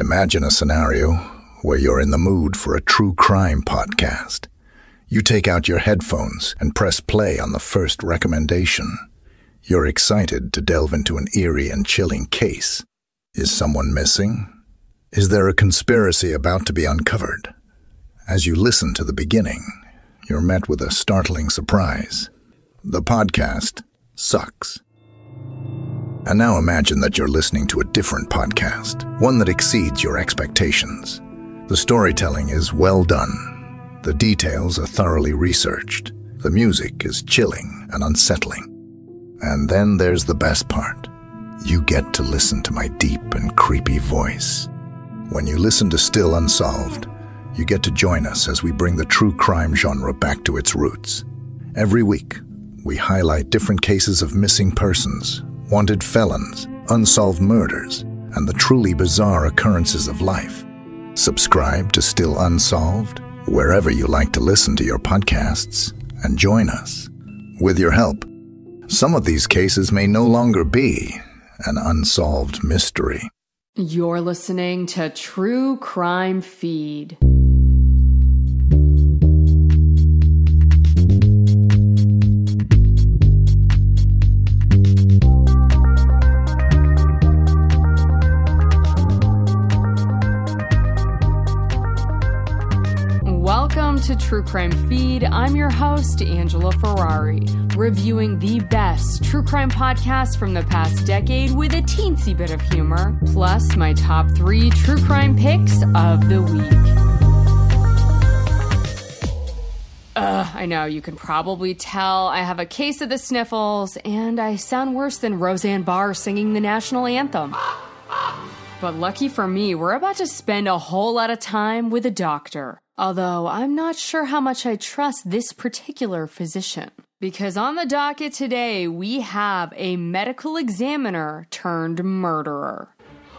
Imagine a scenario where you're in the mood for a true crime podcast. You take out your headphones and press play on the first recommendation. You're excited to delve into an eerie and chilling case. Is someone missing? Is there a conspiracy about to be uncovered? As you listen to the beginning, you're met with a startling surprise. The podcast sucks. And now imagine that you're listening to a different podcast, one that exceeds your expectations. The storytelling is well done. The details are thoroughly researched. The music is chilling and unsettling. And then there's the best part. You get to listen to my deep and creepy voice. When you listen to Still Unsolved, you get to join us as we bring the true crime genre back to its roots. Every week, we highlight different cases of missing persons, wanted felons, unsolved murders, and the truly bizarre occurrences of life. Subscribe to Still Unsolved wherever you like to listen to your podcasts and join us. With your help, some of these cases may no longer be an unsolved mystery. You're listening to True Crime Feed. To True Crime Feed. I'm your host, Angela Ferrari, reviewing the best true crime podcasts from the past decade with a teensy bit of humor, plus my top three true crime picks of the week. Ugh, I know, you can probably tell I have a case of the sniffles, and I sound worse than Roseanne Barr singing the national anthem. But lucky for me, we're about to spend a whole lot of time with a doctor. Although I'm not sure how much I trust this particular physician. Because on the docket today, we have a medical examiner turned murderer.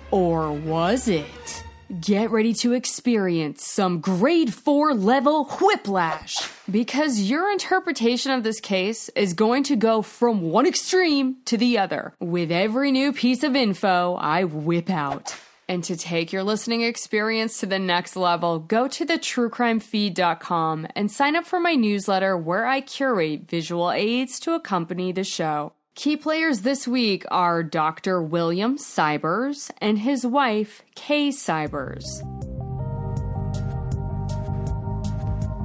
Or was it? Get ready to experience some grade 4 level whiplash. Because your interpretation of this case is going to go from one extreme to the other with every new piece of info I whip out. And to take your listening experience to the next level, go to thetruecrimefeed.com and sign up for my newsletter where I curate visual aids to accompany the show. Key players this week are Dr. William Sybers and his wife, Kay Sybers.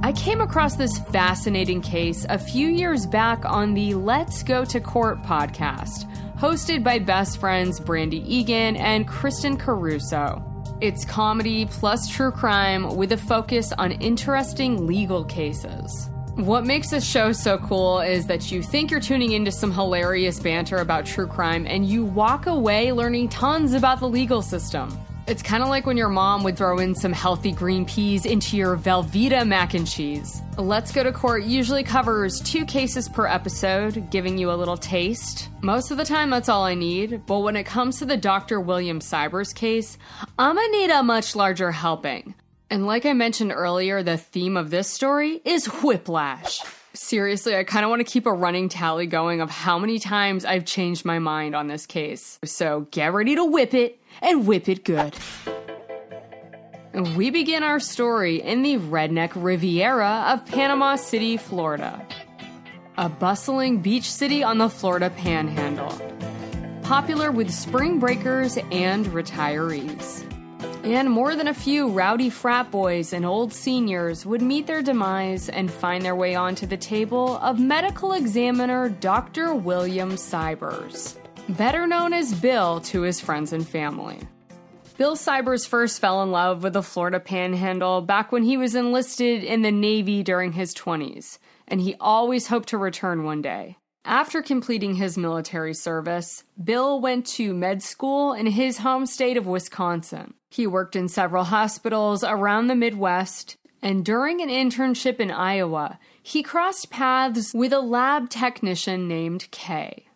I came across this fascinating case a few years back on the Let's Go to Court podcast, hosted by best friends Brandy Egan and Kristen Caruso. It's comedy plus true crime with a focus on interesting legal cases. What makes this show so cool is that you think you're tuning into some hilarious banter about true crime and you walk away learning tons about the legal system. It's kind of like when your mom would throw in some healthy green peas into your Velveeta mac and cheese. Let's Go to Court usually covers two cases per episode, giving you a little taste. Most of the time, that's all I need, but when it comes to the Dr. William Sybers case, I'm gonna need a much larger helping. And like I mentioned earlier, the theme of this story is whiplash. Seriously, I kind of want to keep a running tally going of how many times I've changed my mind on this case. So get ready to whip it and whip it good. We begin our story in the redneck Riviera of Panama City, Florida. A bustling beach city on the Florida panhandle. Popular with spring breakers and retirees. And more than a few rowdy frat boys and old seniors would meet their demise and find their way onto the table of medical examiner Dr. William Sybers, better known as Bill to his friends and family. Bill Sybers first fell in love with the Florida panhandle back when he was enlisted in the Navy during his 20s, and he always hoped to return one day. After completing his military service, Bill went to med school in his home state of Wisconsin. He worked in several hospitals around the Midwest, and during an internship in Iowa, he crossed paths with a lab technician named Kay.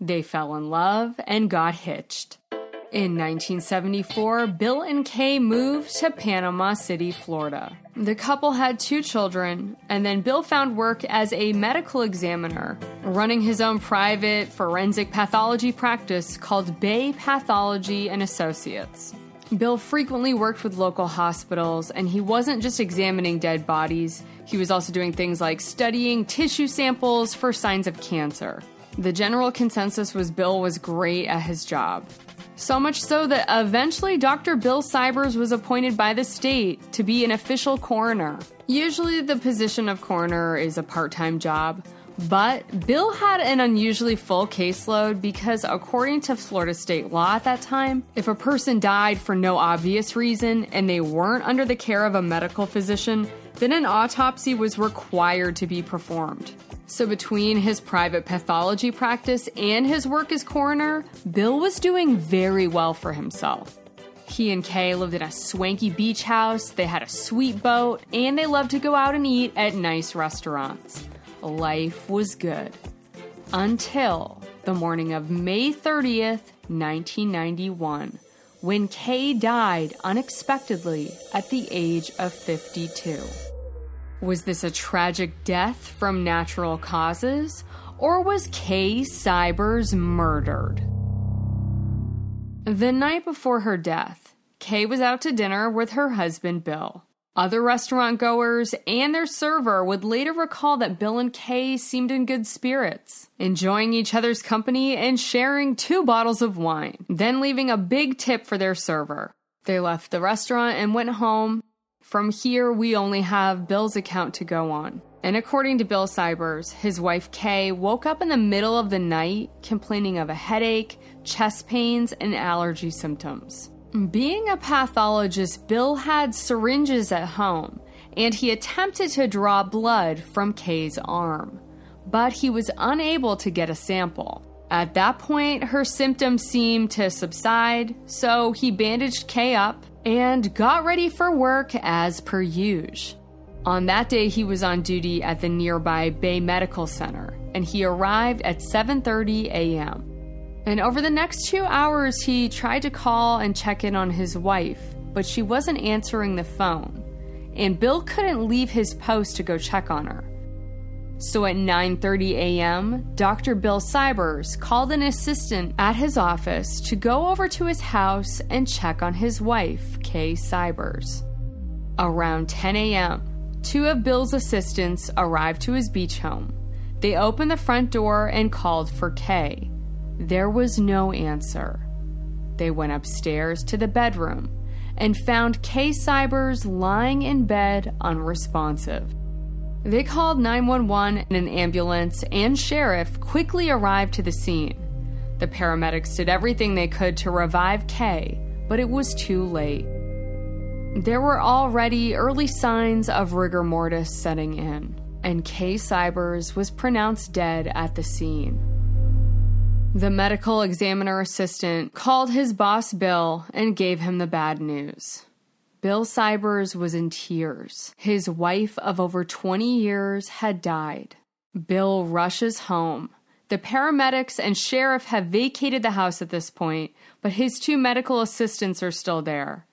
They fell in love and got hitched. In 1974, Bill and Kay moved to Panama City, Florida. The couple had two children, and then Bill found work as a medical examiner, running his own private forensic pathology practice called Bay Pathology and Associates. Bill frequently worked with local hospitals, and he wasn't just examining dead bodies, he was also doing things like studying tissue samples for signs of cancer. The general consensus was Bill was great at his job. So much so that eventually Dr. Bill Sybers was appointed by the state to be an official coroner. Usually, the position of coroner is a part time job, but Bill had an unusually full caseload because, according to Florida state law at that time, if a person died for no obvious reason and they weren't under the care of a medical physician, then an autopsy was required to be performed. So, between his private pathology practice and his work as coroner, Bill was doing very well for himself. He and Kay lived in a swanky beach house, they had a sweet boat, and they loved to go out and eat at nice restaurants life was good. Until the morning of May 30th, 1991, when Kay died unexpectedly at the age of 52. Was this a tragic death from natural causes, or was Kay Sybers murdered? The night before her death, Kay was out to dinner with her husband Bill. Other restaurant goers and their server would later recall that Bill and Kay seemed in good spirits, enjoying each other's company and sharing two bottles of wine, then leaving a big tip for their server. They left the restaurant and went home. From here, we only have Bill's account to go on. And according to Bill Sybers, his wife Kay woke up in the middle of the night complaining of a headache, chest pains, and allergy symptoms. Being a pathologist, Bill had syringes at home and he attempted to draw blood from Kay's arm, but he was unable to get a sample. At that point, her symptoms seemed to subside, so he bandaged Kay up and got ready for work as per usual. On that day, he was on duty at the nearby Bay Medical Center, and he arrived at 7:30 a.m. And over the next two hours, he tried to call and check in on his wife, but she wasn't answering the phone. And Bill couldn't leave his post to go check on her. So at 9:30 a.m., Dr. Bill Sybers called an assistant at his office to go over to his house and check on his wife, Kay Sybers. Around 10 a.m., two of Bill's assistants arrived to his beach home. They opened the front door and called for Kay. There was no answer. They went upstairs to the bedroom and found Kay Sybers lying in bed unresponsive. They called 911 and an ambulance and sheriff quickly arrived to the scene. The paramedics did everything they could to revive Kay, but it was too late. There were already early signs of rigor mortis setting in, and Kay Sybers was pronounced dead at the scene. The medical examiner assistant called his boss Bill and gave him the bad news. Bill Sybers was in tears. His wife of over 20 years had died. Bill rushes home. The paramedics and sheriff have vacated the house at this point, but his two medical assistants are still there.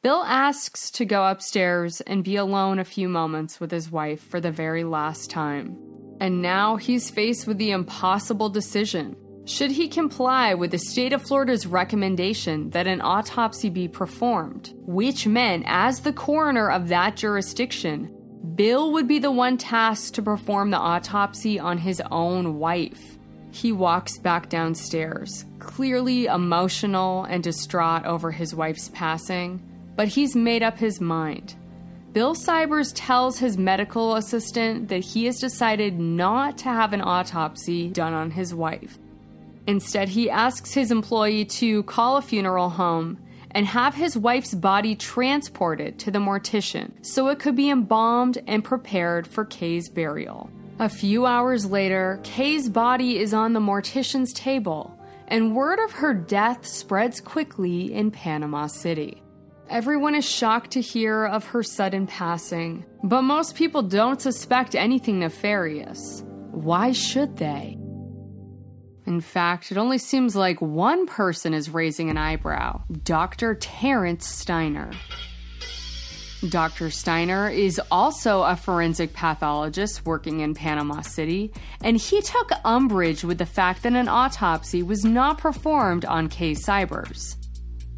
Bill asks to go upstairs and be alone a few moments with his wife for the very last time. And now he's faced with the impossible decision should he comply with the state of Florida's recommendation that an autopsy be performed, which meant, as the coroner of that jurisdiction, Bill would be the one tasked to perform the autopsy on his own wife. He walks back downstairs, clearly emotional and distraught over his wife's passing, but he's made up his mind. Bill Sybers tells his medical assistant that he has decided not to have an autopsy done on his wife. Instead, he asks his employee to call a funeral home and have his wife's body transported to the mortician so it could be embalmed and prepared for Kay's burial. A few hours later, Kay's body is on the mortician's table, and word of her death spreads quickly in Panama City. Everyone is shocked to hear of her sudden passing, but most people don't suspect anything nefarious. Why should they? In fact, it only seems like one person is raising an eyebrow Dr. Terrence Steiner. Dr. Steiner is also a forensic pathologist working in Panama City, and he took umbrage with the fact that an autopsy was not performed on Kay Sybers.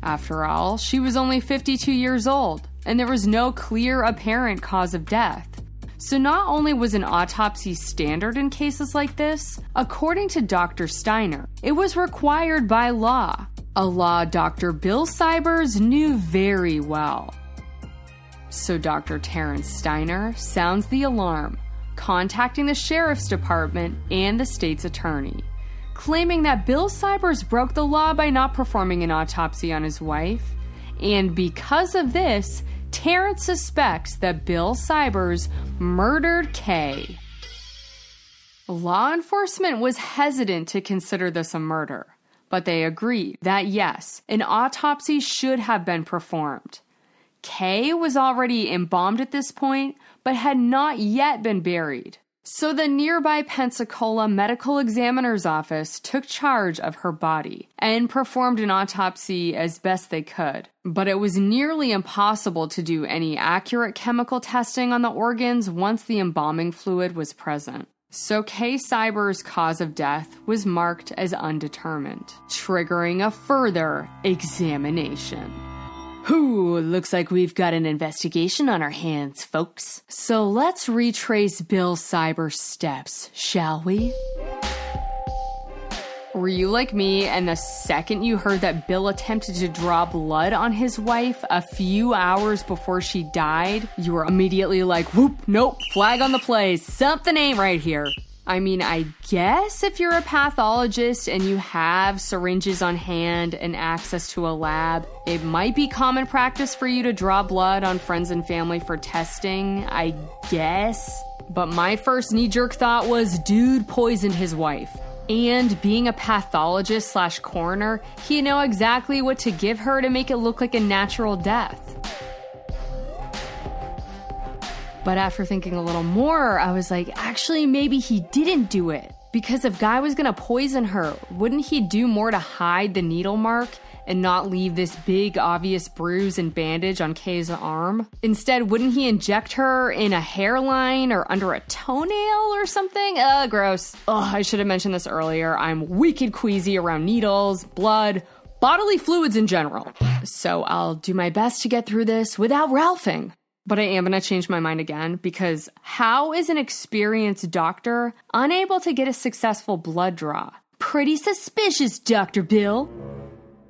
After all, she was only 52 years old, and there was no clear apparent cause of death. So, not only was an autopsy standard in cases like this, according to Dr. Steiner, it was required by law, a law Dr. Bill Sybers knew very well. So, Dr. Terrence Steiner sounds the alarm, contacting the sheriff's department and the state's attorney, claiming that Bill Sybers broke the law by not performing an autopsy on his wife, and because of this, Terrence suspects that Bill Sybers murdered Kay. Law enforcement was hesitant to consider this a murder, but they agreed that yes, an autopsy should have been performed. Kay was already embalmed at this point, but had not yet been buried. So the nearby Pensacola Medical Examiner's Office took charge of her body and performed an autopsy as best they could. But it was nearly impossible to do any accurate chemical testing on the organs once the embalming fluid was present. So Kay Sybers' cause of death was marked as undetermined, triggering a further examination. Whew, looks like we've got an investigation on our hands, folks. So let's retrace Bill Syber's steps, shall we? Were you like me, and the second you heard that Bill attempted to draw blood on his wife a few hours before she died, you were immediately like, whoop, nope, flag on the play, something ain't right here. I mean, I guess if you're a pathologist and you have syringes on hand and access to a lab, it might be common practice for you to draw blood on friends and family for testing, I guess. But my first knee jerk thought was dude poisoned his wife. And being a pathologist slash coroner, he know exactly what to give her to make it look like a natural death. But after thinking a little more, I was like, actually, maybe he didn't do it. Because if Guy was gonna poison her, wouldn't he do more to hide the needle mark and not leave this big, obvious bruise and bandage on Kay's arm? Instead, wouldn't he inject her in a hairline or under a toenail or something? Ugh, gross. Ugh, I should have mentioned this earlier. I'm wicked queasy around needles, blood, bodily fluids in general. So I'll do my best to get through this without Ralphing. But I am going to change my mind again because how is an experienced doctor unable to get a successful blood draw? Pretty suspicious, Dr. Bill.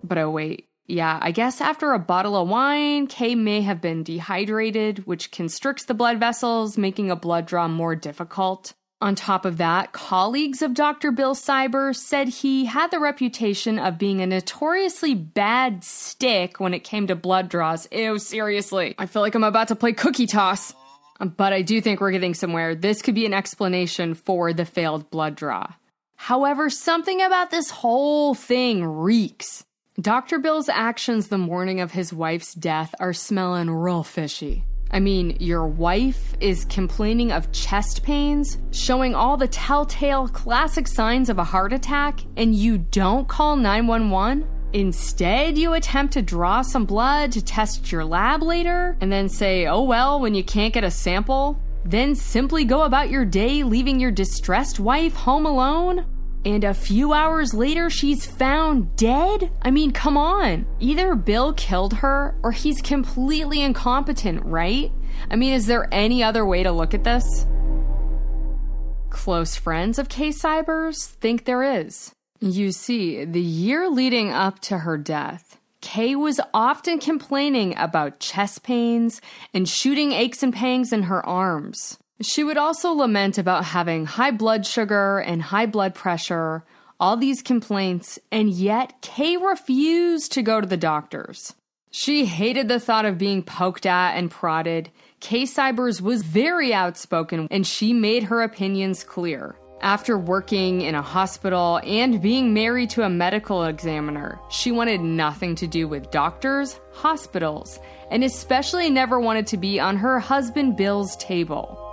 But oh, wait. Yeah, I guess after a bottle of wine, Kay may have been dehydrated, which constricts the blood vessels, making a blood draw more difficult. On top of that, colleagues of Dr. Bill Syber said he had the reputation of being a notoriously bad stick when it came to blood draws. Ew, seriously. I feel like I'm about to play cookie toss. But I do think we're getting somewhere. This could be an explanation for the failed blood draw. However, something about this whole thing reeks. Dr. Bill's actions the morning of his wife's death are smelling real fishy. I mean, your wife is complaining of chest pains, showing all the telltale classic signs of a heart attack, and you don't call 911? Instead, you attempt to draw some blood to test your lab later, and then say, oh well, when you can't get a sample? Then simply go about your day leaving your distressed wife home alone? And a few hours later, she's found dead? I mean, come on. Either Bill killed her or he's completely incompetent, right? I mean, is there any other way to look at this? Close friends of Kay Sybers think there is. You see, the year leading up to her death, Kay was often complaining about chest pains and shooting aches and pangs in her arms. She would also lament about having high blood sugar and high blood pressure, all these complaints, and yet Kay refused to go to the doctors. She hated the thought of being poked at and prodded. Kay Sybers was very outspoken and she made her opinions clear. After working in a hospital and being married to a medical examiner, she wanted nothing to do with doctors, hospitals, and especially never wanted to be on her husband Bill's table.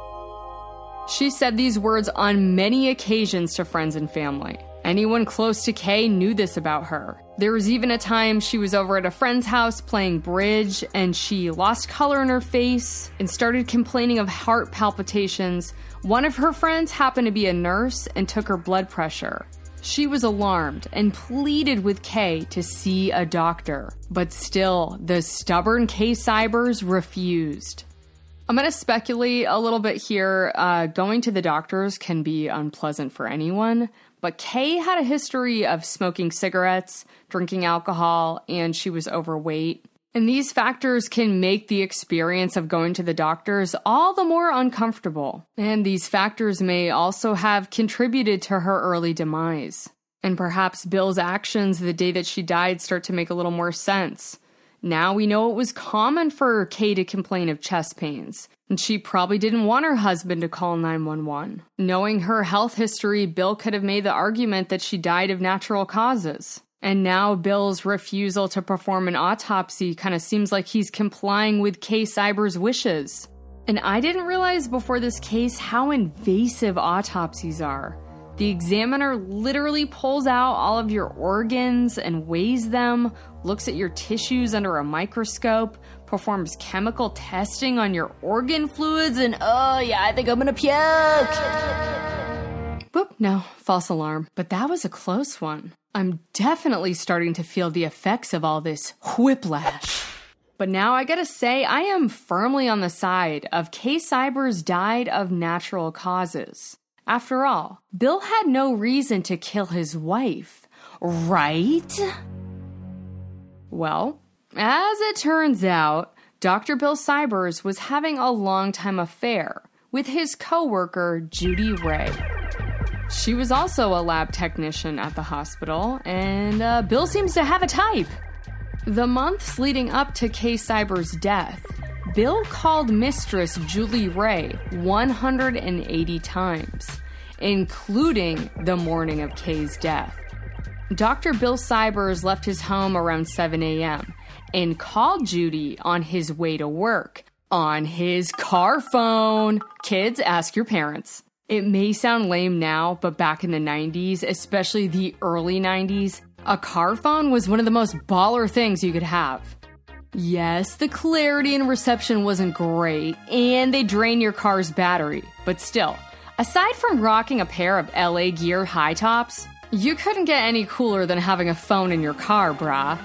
She said these words on many occasions to friends and family. Anyone close to Kay knew this about her. There was even a time she was over at a friend's house playing bridge and she lost color in her face and started complaining of heart palpitations. One of her friends happened to be a nurse and took her blood pressure. She was alarmed and pleaded with Kay to see a doctor, but still, the stubborn Kay Sybers refused. I'm going to speculate a little bit here. Uh, going to the doctors can be unpleasant for anyone, but Kay had a history of smoking cigarettes, drinking alcohol, and she was overweight. And these factors can make the experience of going to the doctors all the more uncomfortable. And these factors may also have contributed to her early demise. And perhaps Bill's actions the day that she died start to make a little more sense. Now we know it was common for Kay to complain of chest pains, and she probably didn't want her husband to call 911. Knowing her health history, Bill could have made the argument that she died of natural causes. And now Bill's refusal to perform an autopsy kind of seems like he's complying with Kay Syber's wishes. And I didn't realize before this case how invasive autopsies are. The examiner literally pulls out all of your organs and weighs them, looks at your tissues under a microscope, performs chemical testing on your organ fluids, and oh yeah, I think I'm gonna puke! Boop, no, false alarm. But that was a close one. I'm definitely starting to feel the effects of all this whiplash. But now I gotta say, I am firmly on the side of Kay. Sybers died of natural causes. After all, Bill had no reason to kill his wife, right? Well, as it turns out, Dr. Bill Sybers was having a long-time affair with his coworker Judy Ray. She was also a lab technician at the hospital, and uh, Bill seems to have a type. The months leading up to Kay Syber's death, Bill called Mistress Julie Ray 180 times, including the morning of Kay's death. Dr. Bill Sybers left his home around 7 a.m. and called Judy on his way to work on his car phone. Kids, ask your parents. It may sound lame now, but back in the 90s, especially the early 90s, a car phone was one of the most baller things you could have. Yes, the clarity and reception wasn't great, and they drain your car's battery, but still, aside from rocking a pair of LA Gear high tops, you couldn't get any cooler than having a phone in your car, brah.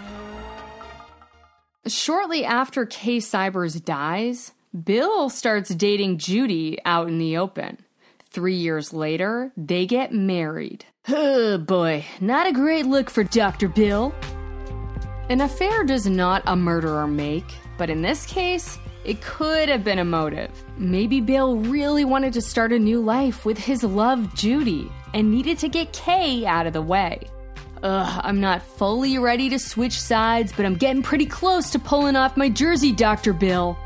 Shortly after Kay Sybers dies, Bill starts dating Judy out in the open. Three years later, they get married. Oh boy, not a great look for Dr. Bill. An affair does not a murderer make, but in this case, it could have been a motive. Maybe Bill really wanted to start a new life with his love, Judy, and needed to get Kay out of the way. Ugh, I'm not fully ready to switch sides, but I'm getting pretty close to pulling off my jersey, Dr. Bill.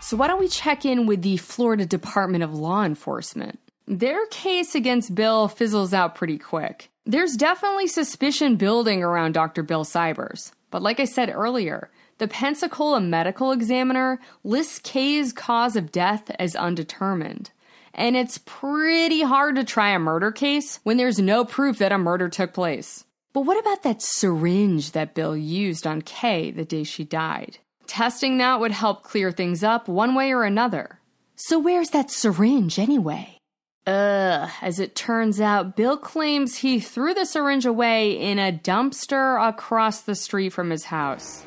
So, why don't we check in with the Florida Department of Law Enforcement? Their case against Bill fizzles out pretty quick. There's definitely suspicion building around Dr. Bill Sybers, but like I said earlier, the Pensacola Medical Examiner lists Kay's cause of death as undetermined. And it's pretty hard to try a murder case when there's no proof that a murder took place. But what about that syringe that Bill used on Kay the day she died? Testing that would help clear things up one way or another. So, where's that syringe anyway? Ugh, as it turns out, Bill claims he threw the syringe away in a dumpster across the street from his house.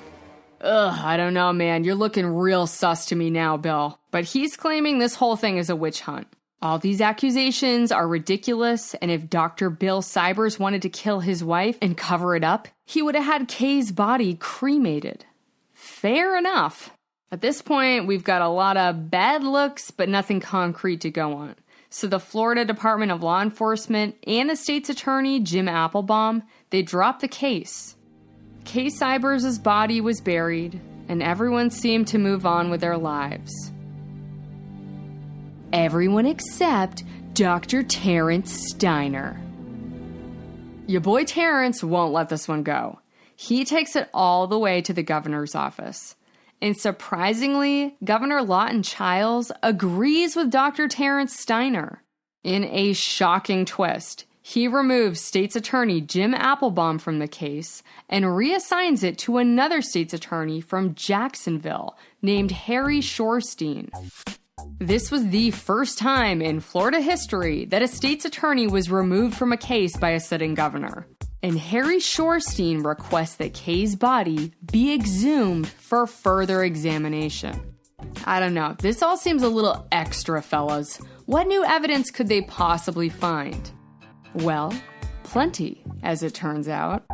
Ugh, I don't know, man. You're looking real sus to me now, Bill. But he's claiming this whole thing is a witch hunt. All these accusations are ridiculous, and if Dr. Bill Sybers wanted to kill his wife and cover it up, he would have had Kay's body cremated. Fair enough. At this point, we've got a lot of bad looks, but nothing concrete to go on. So the Florida Department of Law Enforcement and the state's attorney, Jim Appleman, they dropped the case. Kay Sybers' body was buried, and everyone seemed to move on with their lives. Everyone except Dr. Terrence Steiner. Your boy Terrence won't let this one go. He takes it all the way to the governor's office. And surprisingly, Governor Lawton Chiles agrees with Dr. Terrence Steiner. In a shocking twist, he removes state's attorney Jim Appleman from the case and reassigns it to another state's attorney from Jacksonville named Harry Shorstein. This was the first time in Florida history that a state's attorney was removed from a case by a sitting governor. And Harry Shorstein requests that Kay's body be exhumed for further examination. I don't know, this all seems a little extra, fellas. What new evidence could they possibly find? Well, plenty, as it turns out.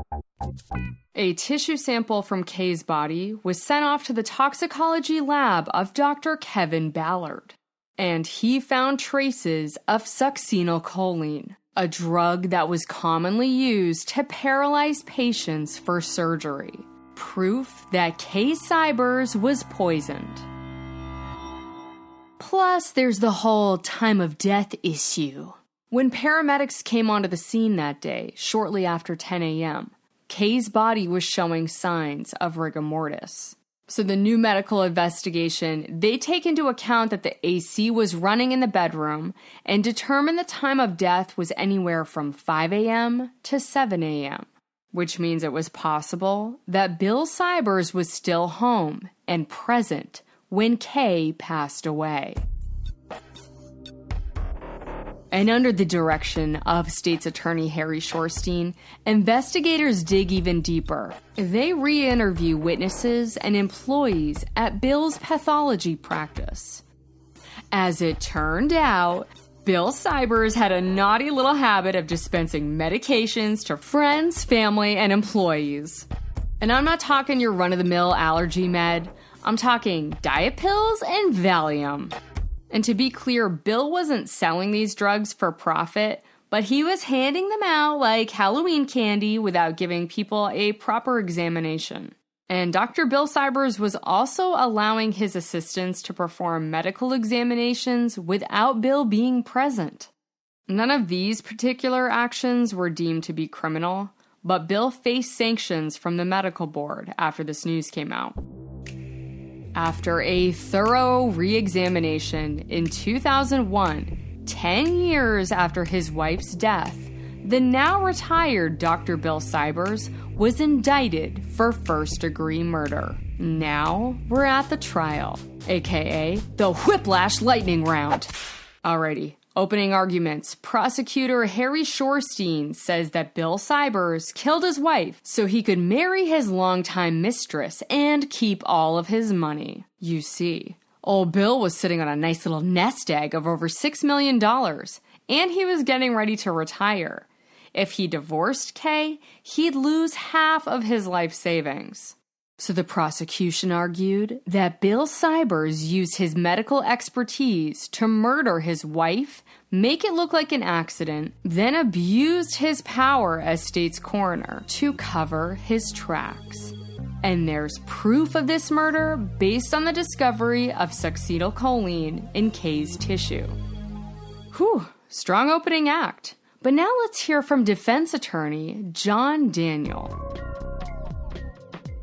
A tissue sample from Kay's body was sent off to the toxicology lab of Dr. Kevin Ballard, and he found traces of succinylcholine, a drug that was commonly used to paralyze patients for surgery. Proof that Kay Sybers was poisoned. Plus, there's the whole time of death issue. When paramedics came onto the scene that day, shortly after 10 a.m., Kay's body was showing signs of rigor mortis. So the new medical investigation, they take into account that the AC was running in the bedroom and determine the time of death was anywhere from 5 a.m. to 7 a.m., which means it was possible that Bill Sybers was still home and present when Kay passed away. And under the direction of State's Attorney Harry Shorstein, investigators dig even deeper. They re interview witnesses and employees at Bill's pathology practice. As it turned out, Bill Sybers had a naughty little habit of dispensing medications to friends, family, and employees. And I'm not talking your run of the mill allergy med, I'm talking diet pills and Valium. And to be clear, Bill wasn't selling these drugs for profit, but he was handing them out like Halloween candy without giving people a proper examination. And Dr. Bill Sybers was also allowing his assistants to perform medical examinations without Bill being present. None of these particular actions were deemed to be criminal, but Bill faced sanctions from the medical board after this news came out. After a thorough re examination in 2001, 10 years after his wife's death, the now retired Dr. Bill Sybers was indicted for first degree murder. Now we're at the trial, aka the Whiplash Lightning Round. Alrighty, Opening arguments. Prosecutor Harry Shorstein says that Bill Sybers killed his wife so he could marry his longtime mistress and keep all of his money. You see, old Bill was sitting on a nice little nest egg of over $6 million, and he was getting ready to retire. If he divorced Kay, he'd lose half of his life savings. So the prosecution argued that Bill Sybers used his medical expertise to murder his wife, make it look like an accident, then abused his power as state's coroner to cover his tracks. And there's proof of this murder based on the discovery of succinylcholine in Kay's tissue. Whew, strong opening act. But now let's hear from defense attorney John Daniel.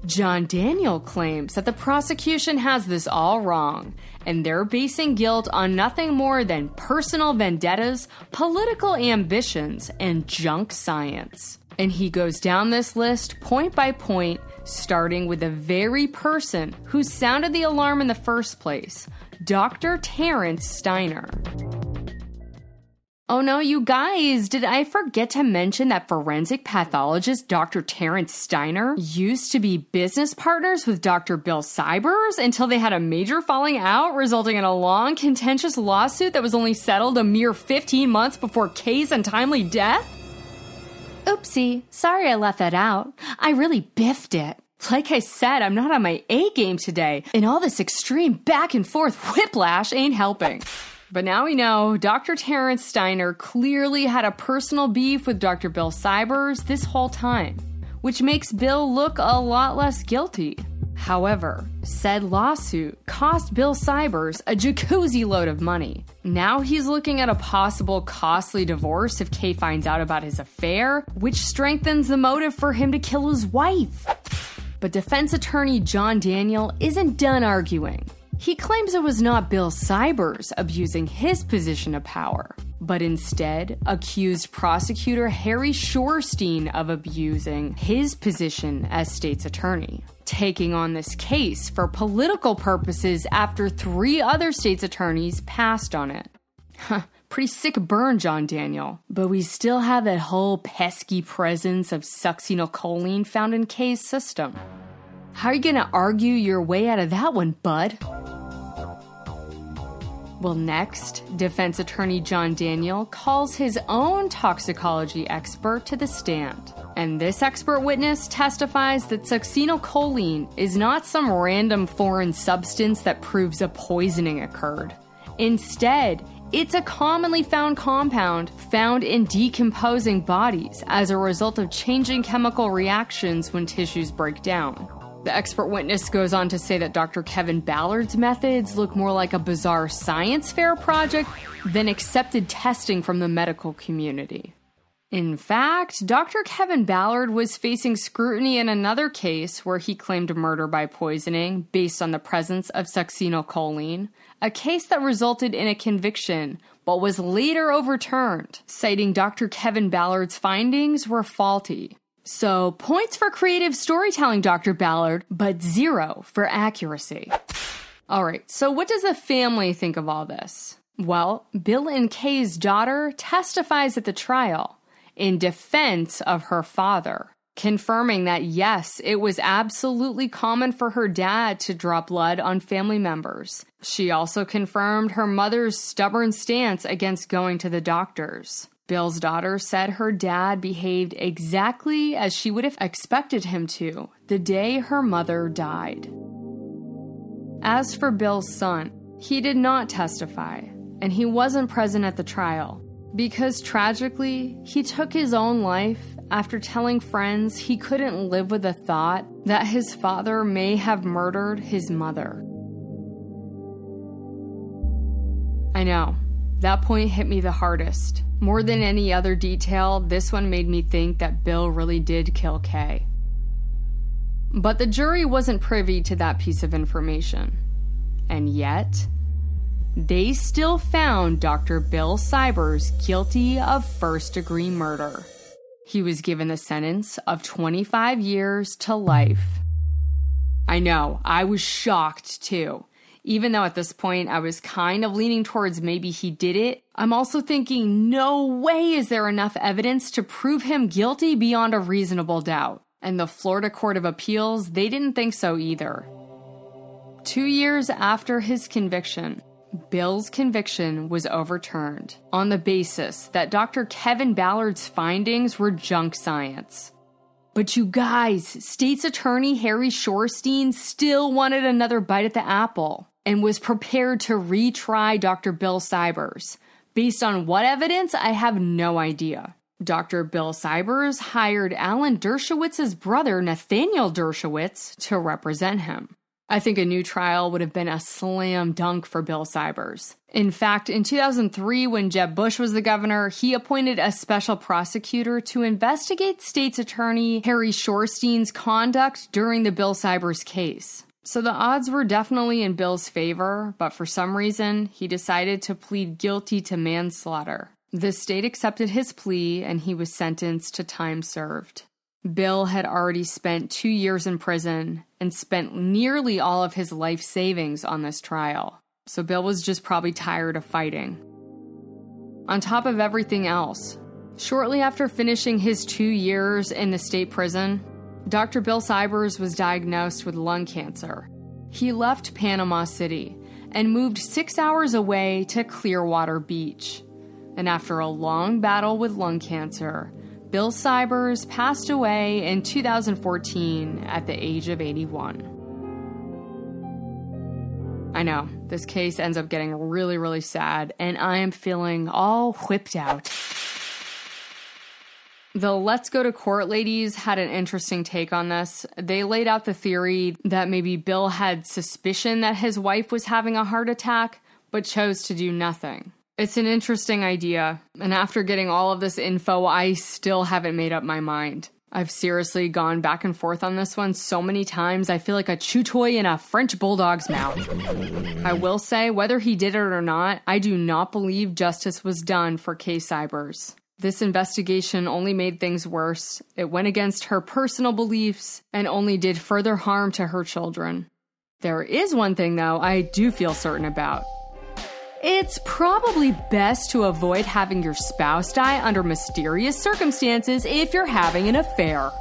John Daniel claims that the prosecution has this all wrong, and they're basing guilt on nothing more than personal vendettas, political ambitions, and junk science. And he goes down this list point by point, starting with the very person who sounded the alarm in the first place Dr. Terence Steiner. Oh no, you guys, did I forget to mention that forensic pathologist Dr. Terence Steiner used to be business partners with Dr. Bill Sybers until they had a major falling out, resulting in a long, contentious lawsuit that was only settled a mere 15 months before Kay's untimely death? Oopsie, sorry I left that out. I really biffed it. Like I said, I'm not on my A game today, and all this extreme back and forth whiplash ain't helping. But now we know Dr. Terence Steiner clearly had a personal beef with Dr. Bill Sybers this whole time, which makes Bill look a lot less guilty. However, said lawsuit cost Bill Sybers a jacuzzi load of money. Now he's looking at a possible costly divorce if Kay finds out about his affair, which strengthens the motive for him to kill his wife. But defense attorney John Daniel isn't done arguing. He claims it was not Bill Sybers abusing his position of power. but instead accused prosecutor Harry Shorstein of abusing his position as state's attorney, taking on this case for political purposes after three other state's attorneys passed on it. Pretty sick burn, John Daniel. But we still have that whole pesky presence of succinylcholine found in Kay's system. How are you gonna argue your way out of that one, bud? Well, next, defense attorney John Daniel calls his own toxicology expert to the stand. And this expert witness testifies that succinylcholine is not some random foreign substance that proves a poisoning occurred. Instead, it's a commonly found compound found in decomposing bodies as a result of changing chemical reactions when tissues break down. The expert witness goes on to say that Dr. Kevin Ballard's methods look more like a bizarre science fair project than accepted testing from the medical community. In fact, Dr. Kevin Ballard was facing scrutiny in another case where he claimed murder by poisoning based on the presence of succinylcholine, a case that resulted in a conviction but was later overturned, citing Dr. Kevin Ballard's findings were faulty. So, points for creative storytelling, Dr. Ballard, but zero for accuracy. All right, so what does the family think of all this? Well, Bill and Kay's daughter testifies at the trial in defense of her father, confirming that yes, it was absolutely common for her dad to draw blood on family members. She also confirmed her mother's stubborn stance against going to the doctors. Bill's daughter said her dad behaved exactly as she would have expected him to the day her mother died. As for Bill's son, he did not testify, and he wasn't present at the trial because tragically, he took his own life after telling friends he couldn't live with the thought that his father may have murdered his mother. I know, that point hit me the hardest. More than any other detail, this one made me think that Bill really did kill Kay. But the jury wasn't privy to that piece of information. And yet, they still found Dr. Bill Sybers guilty of first degree murder. He was given the sentence of 25 years to life. I know, I was shocked too even though at this point I was kind of leaning towards maybe he did it, I'm also thinking, no way is there enough evidence to prove him guilty beyond a reasonable doubt. And the Florida Court of Appeals, they didn't think so either. Two years after his conviction, Bill's conviction was overturned on the basis that Dr. Kevin Ballard's findings were junk science. But you guys, state's attorney Harry Shorstein still wanted another bite at the apple and was prepared to retry Dr. Bill Sybers. Based on what evidence, I have no idea. Dr. Bill Sybers hired Alan Dershowitz's brother, Nathaniel Dershowitz, to represent him. I think a new trial would have been a slam dunk for Bill Sybers. In fact, in 2003, when Jeb Bush was the governor, he appointed a special prosecutor to investigate state's attorney Harry Shorstein's conduct during the Bill Sybers case. So the odds were definitely in Bill's favor, but for some reason, he decided to plead guilty to manslaughter. The state accepted his plea and he was sentenced to time served. Bill had already spent two years in prison and spent nearly all of his life savings on this trial. So Bill was just probably tired of fighting. On top of everything else, shortly after finishing his two years in the state prison, Dr. Bill Sybers was diagnosed with lung cancer. He left Panama City and moved six hours away to Clearwater Beach. And after a long battle with lung cancer, Bill Sybers passed away in 2014 at the age of 81. I know, this case ends up getting really, really sad, and I am feeling all whipped out. The Let's Go to Court ladies had an interesting take on this. They laid out the theory that maybe Bill had suspicion that his wife was having a heart attack, but chose to do nothing. It's an interesting idea, and after getting all of this info, I still haven't made up my mind. I've seriously gone back and forth on this one so many times, I feel like a chew toy in a French bulldog's mouth. I will say, whether he did it or not, I do not believe justice was done for Kay Sybers. This investigation only made things worse. It went against her personal beliefs and only did further harm to her children. There is one thing, though, I do feel certain about. It's probably best to avoid having your spouse die under mysterious circumstances if you're having an affair.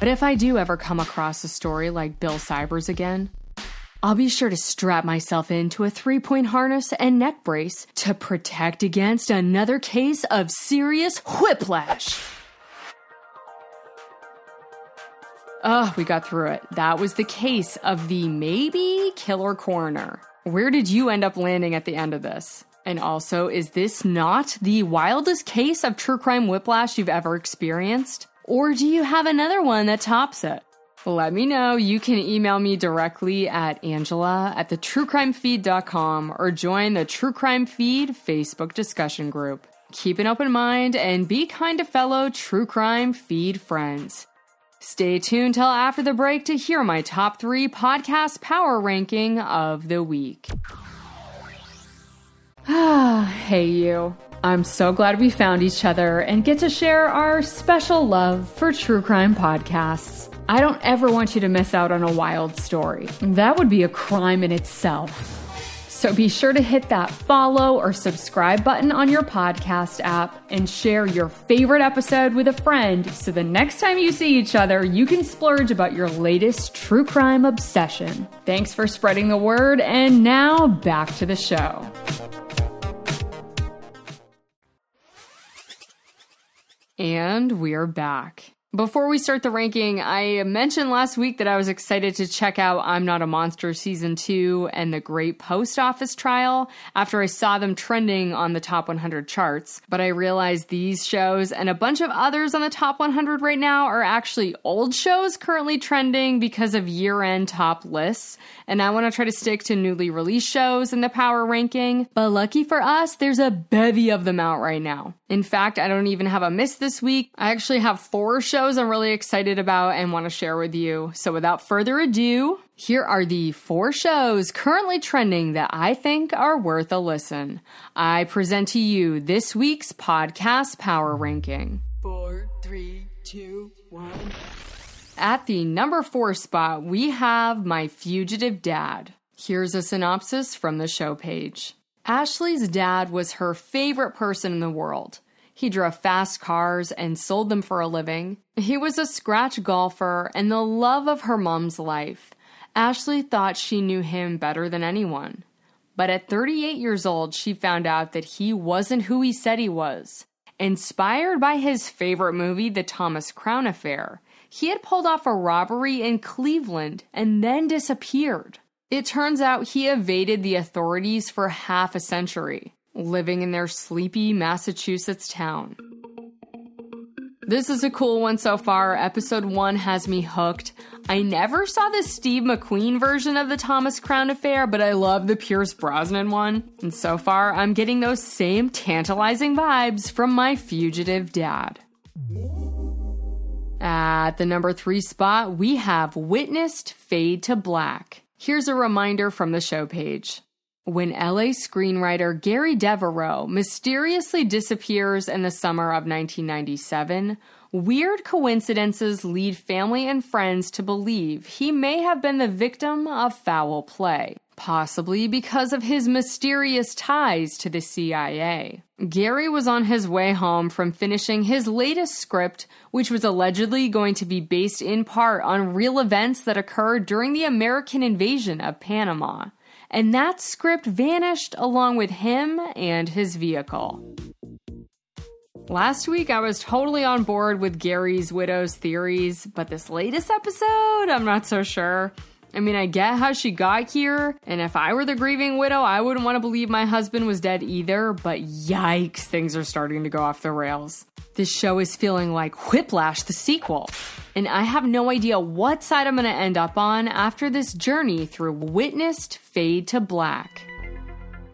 But if I do ever come across a story like Bill Sybers again, I'll be sure to strap myself into a three point harness and neck brace to protect against another case of serious whiplash. Oh, we got through it. That was the case of the maybe killer coroner. Where did you end up landing at the end of this? And also, is this not the wildest case of true crime whiplash you've ever experienced? Or do you have another one that tops it? Let me know. You can email me directly at angela at thetruecrimefeed.com or join the True Crime Feed Facebook discussion group. Keep an open mind and be kind to fellow True Crime Feed friends. Stay tuned till after the break to hear my top three podcast power ranking of the week. Ah, hey you. I'm so glad we found each other and get to share our special love for true crime podcasts. I don't ever want you to miss out on a wild story. That would be a crime in itself. So be sure to hit that follow or subscribe button on your podcast app and share your favorite episode with a friend so the next time you see each other, you can splurge about your latest true crime obsession. Thanks for spreading the word, and now back to the show. And we're back. Before we start the ranking, I mentioned last week that I was excited to check out I'm Not a Monster Season 2 and The Great Post Office Trial after I saw them trending on the top 100 charts. But I realized these shows and a bunch of others on the top 100 right now are actually old shows currently trending because of year end top lists. And I want to try to stick to newly released shows in the power ranking. But lucky for us, there's a bevy of them out right now. In fact, I don't even have a miss this week. I actually have four shows I'm really excited about and want to share with you. So without further ado, here are the four shows currently trending that I think are worth a listen. I present to you this week's podcast power ranking. Four, three, two, one. At the number four spot, we have My Fugitive Dad. Here's a synopsis from the show page. Ashley's dad was her favorite person in the world. He drove fast cars and sold them for a living. He was a scratch golfer and the love of her mom's life. Ashley thought she knew him better than anyone. But at 38 years old, she found out that he wasn't who he said he was. Inspired by his favorite movie, The Thomas Crown Affair, he had pulled off a robbery in Cleveland and then disappeared. It turns out he evaded the authorities for half a century, living in their sleepy Massachusetts town. This is a cool one so far. Episode 1 has me hooked. I never saw the Steve McQueen version of the Thomas Crown Affair, but I love the Pierce Brosnan one. And so far, I'm getting those same tantalizing vibes from my fugitive dad. At the number 3 spot, we have Witnessed Fade to Black. Here's a reminder from the show page. When LA screenwriter Gary DeVore mysteriously disappears in the summer of 1997, weird coincidences lead family and friends to believe he may have been the victim of foul play possibly because of his mysterious ties to the CIA. Gary was on his way home from finishing his latest script, which was allegedly going to be based in part on real events that occurred during the American invasion of Panama. And that script vanished along with him and his vehicle. Last week, I was totally on board with Gary's widow's theories, but this latest episode, I'm not so sure. I mean, I get how she got here, and if I were the grieving widow, I wouldn't want to believe my husband was dead either, but yikes, things are starting to go off the rails. This show is feeling like Whiplash, the sequel, and I have no idea what side I'm going to end up on after this journey through witnessed fade to black.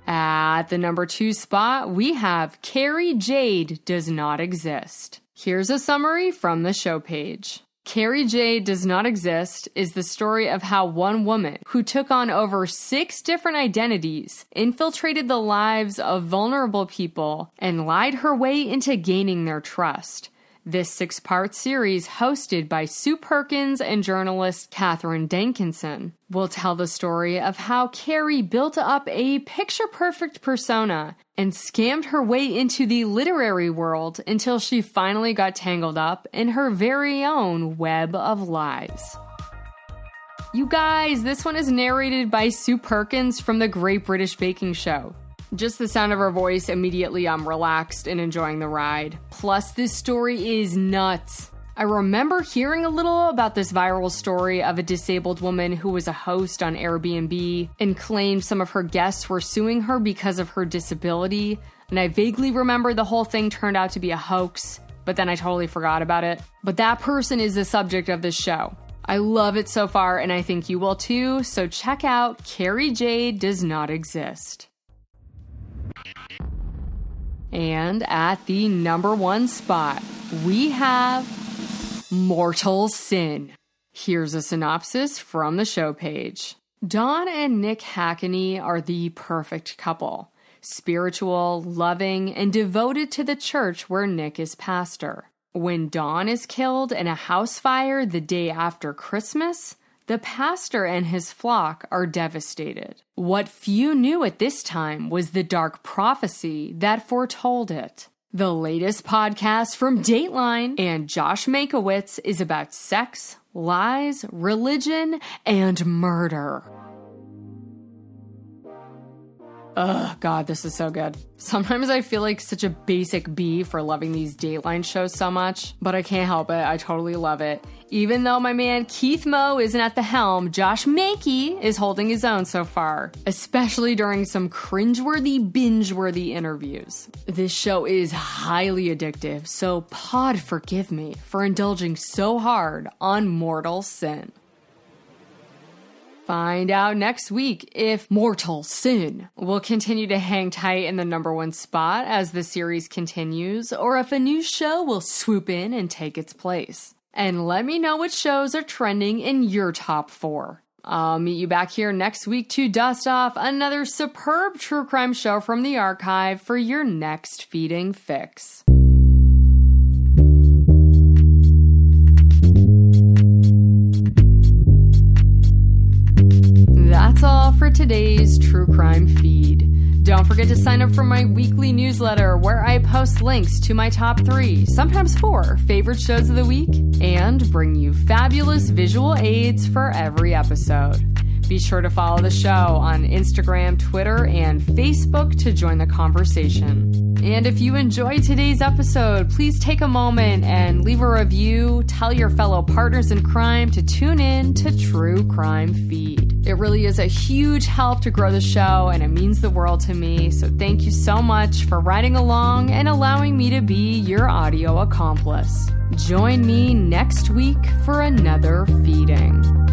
At the number two spot, we have Carrie Jade Does Not Exist. Here's a summary from the show page. Carrie J Does Not Exist is the story of how one woman who took on over six different identities infiltrated the lives of vulnerable people and lied her way into gaining their trust. This six part series, hosted by Sue Perkins and journalist Katherine Denkinson, will tell the story of how Carrie built up a picture perfect persona and scammed her way into the literary world until she finally got tangled up in her very own web of lies. You guys, this one is narrated by Sue Perkins from the Great British Baking Show. Just the sound of her voice, immediately I'm relaxed and enjoying the ride. Plus, this story is nuts. I remember hearing a little about this viral story of a disabled woman who was a host on Airbnb and claimed some of her guests were suing her because of her disability. And I vaguely remember the whole thing turned out to be a hoax, but then I totally forgot about it. But that person is the subject of this show. I love it so far, and I think you will too, so check out Carrie J Does Not Exist. And at the number one spot, we have Mortal Sin. Here's a synopsis from the show page. Dawn and Nick Hacheney are the perfect couple spiritual, loving, and devoted to the church where Nick is pastor. When Dawn is killed in a house fire the day after Christmas, the pastor and his flock are devastated. What few knew at this time was the dark prophecy that foretold it. The latest podcast from Dateline and Josh Mankiewicz is about sex, lies, religion, and murder. Ugh, God, this is so good. Sometimes I feel like such a basic B for loving these Dateline shows so much, but I can't help it. I totally love it. Even though my man Keith Moe isn't at the helm, Josh Mankey is holding his own so far, especially during some cringeworthy, binge-worthy interviews. This show is highly addictive, so pod forgive me for indulging so hard on mortal sin. Find out next week if Mortal Sin will continue to hang tight in the number one spot as the series continues, or if a new show will swoop in and take its place. And let me know which shows are trending in your top four. I'll meet you back here next week to dust off another superb true crime show from the archive for your next feeding fix. For today's True Crime feed. Don't forget to sign up for my weekly newsletter where I post links to my top three, sometimes four, favorite shows of the week and bring you fabulous visual aids for every episode. Be sure to follow the show on Instagram, Twitter, and Facebook to join the conversation. And if you enjoyed today's episode, please take a moment and leave a review. Tell your fellow partners in crime to tune in to True Crime Feed. It really is a huge help to grow the show, and it means the world to me. So thank you so much for riding along and allowing me to be your audio accomplice. Join me next week for another feeding.